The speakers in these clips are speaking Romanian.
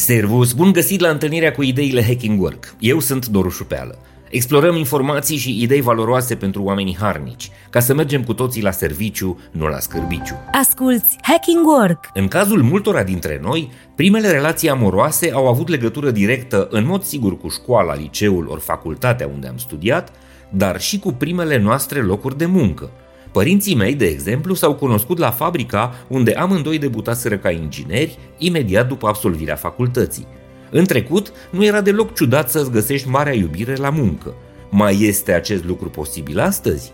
Servus, bun găsit la întâlnirea cu ideile Hacking Work. Eu sunt Doru Șupeală. Explorăm informații și idei valoroase pentru oamenii harnici, ca să mergem cu toții la serviciu, nu la scârbiciu. Asculți Hacking Work! În cazul multora dintre noi, primele relații amoroase au avut legătură directă, în mod sigur, cu școala, liceul ori facultatea unde am studiat, dar și cu primele noastre locuri de muncă. Părinții mei, de exemplu, s-au cunoscut la fabrica unde amândoi debutaseră ca ingineri imediat după absolvirea facultății. În trecut, nu era deloc ciudat să-ți găsești marea iubire la muncă. Mai este acest lucru posibil astăzi?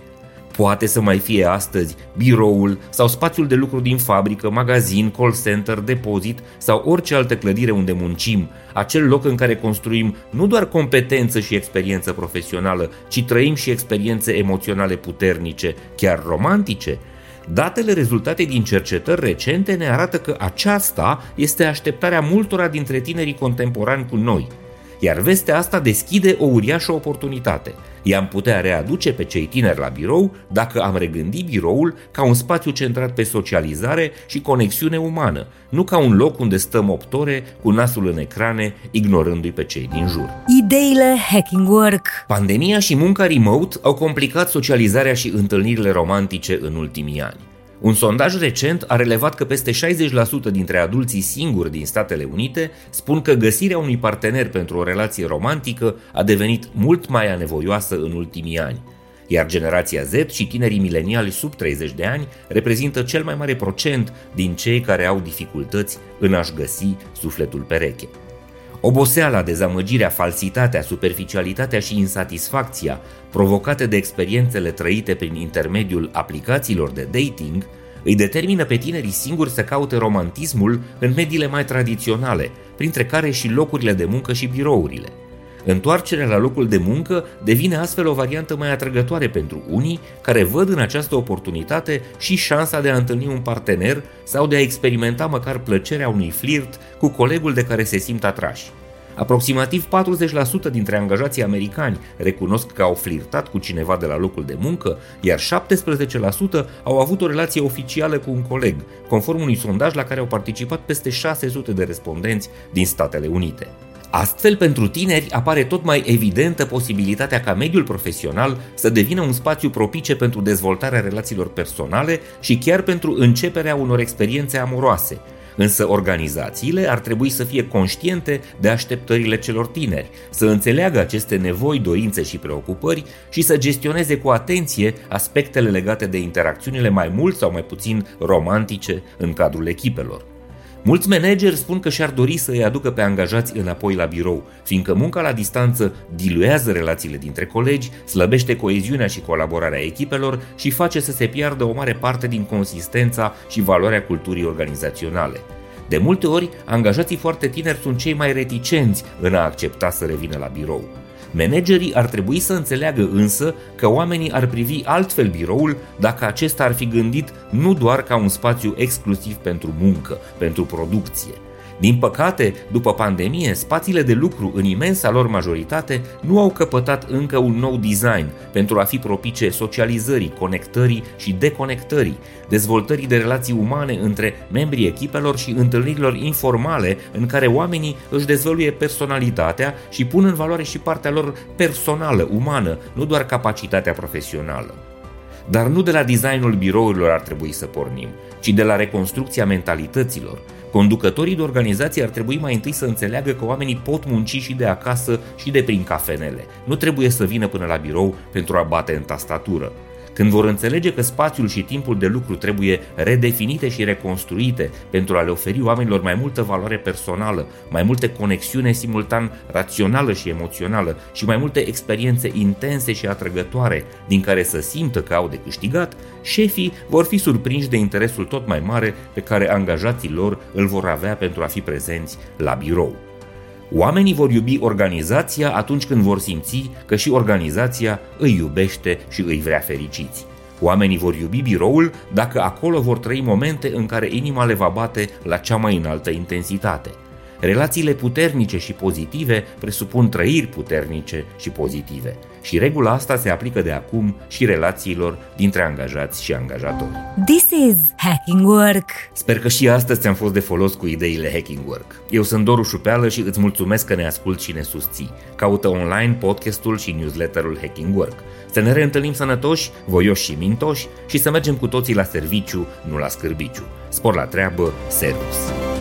Poate să mai fie astăzi biroul sau spațiul de lucru din fabrică, magazin, call center, depozit sau orice altă clădire unde muncim, acel loc în care construim nu doar competență și experiență profesională, ci trăim și experiențe emoționale puternice, chiar romantice, Datele rezultate din cercetări recente ne arată că aceasta este așteptarea multora dintre tinerii contemporani cu noi – iar vestea asta deschide o uriașă oportunitate. I-am putea readuce pe cei tineri la birou dacă am regândi biroul ca un spațiu centrat pe socializare și conexiune umană, nu ca un loc unde stăm 8 ore cu nasul în ecrane, ignorându-i pe cei din jur. Ideile Hacking Work Pandemia și munca remote au complicat socializarea și întâlnirile romantice în ultimii ani. Un sondaj recent a relevat că peste 60% dintre adulții singuri din Statele Unite spun că găsirea unui partener pentru o relație romantică a devenit mult mai anevoioasă în ultimii ani, iar generația Z și tinerii mileniali sub 30 de ani reprezintă cel mai mare procent din cei care au dificultăți în a-și găsi sufletul pereche. Oboseala, dezamăgirea, falsitatea, superficialitatea și insatisfacția provocate de experiențele trăite prin intermediul aplicațiilor de dating îi determină pe tinerii singuri să caute romantismul în mediile mai tradiționale, printre care și locurile de muncă și birourile. Întoarcerea la locul de muncă devine astfel o variantă mai atrăgătoare pentru unii care văd în această oportunitate și șansa de a întâlni un partener sau de a experimenta măcar plăcerea unui flirt cu colegul de care se simt atrași. Aproximativ 40% dintre angajații americani recunosc că au flirtat cu cineva de la locul de muncă, iar 17% au avut o relație oficială cu un coleg, conform unui sondaj la care au participat peste 600 de respondenți din Statele Unite. Astfel, pentru tineri apare tot mai evidentă posibilitatea ca mediul profesional să devină un spațiu propice pentru dezvoltarea relațiilor personale și chiar pentru începerea unor experiențe amoroase, Însă organizațiile ar trebui să fie conștiente de așteptările celor tineri, să înțeleagă aceste nevoi, dorințe și preocupări și să gestioneze cu atenție aspectele legate de interacțiunile mai mult sau mai puțin romantice în cadrul echipelor. Mulți manageri spun că și-ar dori să îi aducă pe angajați înapoi la birou, fiindcă munca la distanță diluează relațiile dintre colegi, slăbește coeziunea și colaborarea echipelor și face să se piardă o mare parte din consistența și valoarea culturii organizaționale. De multe ori, angajații foarte tineri sunt cei mai reticenți în a accepta să revină la birou. Managerii ar trebui să înțeleagă însă că oamenii ar privi altfel biroul dacă acesta ar fi gândit nu doar ca un spațiu exclusiv pentru muncă, pentru producție, din păcate, după pandemie, spațiile de lucru în imensa lor majoritate nu au căpătat încă un nou design pentru a fi propice socializării, conectării și deconectării, dezvoltării de relații umane între membrii echipelor și întâlnirilor informale în care oamenii își dezvăluie personalitatea și pun în valoare și partea lor personală, umană, nu doar capacitatea profesională. Dar nu de la designul birourilor ar trebui să pornim, ci de la reconstrucția mentalităților, Conducătorii de organizație ar trebui mai întâi să înțeleagă că oamenii pot munci și de acasă și de prin cafenele. Nu trebuie să vină până la birou pentru a bate în tastatură. Când vor înțelege că spațiul și timpul de lucru trebuie redefinite și reconstruite pentru a le oferi oamenilor mai multă valoare personală, mai multe conexiune simultan rațională și emoțională și mai multe experiențe intense și atrăgătoare din care să simtă că au de câștigat, șefii vor fi surprinși de interesul tot mai mare pe care angajații lor îl vor avea pentru a fi prezenți la birou. Oamenii vor iubi organizația atunci când vor simți că și organizația îi iubește și îi vrea fericiți. Oamenii vor iubi biroul dacă acolo vor trăi momente în care inima le va bate la cea mai înaltă intensitate. Relațiile puternice și pozitive presupun trăiri puternice și pozitive. Și regula asta se aplică de acum și relațiilor dintre angajați și angajatori. This is Hacking Work. Sper că și astăzi ți-am fost de folos cu ideile Hacking Work. Eu sunt Doru Șupeală și îți mulțumesc că ne asculti și ne susții. Caută online podcastul și newsletterul Hacking Work. Să ne reîntâlnim sănătoși, voioși și mintoși și să mergem cu toții la serviciu, nu la scârbiciu. Spor la treabă, servus!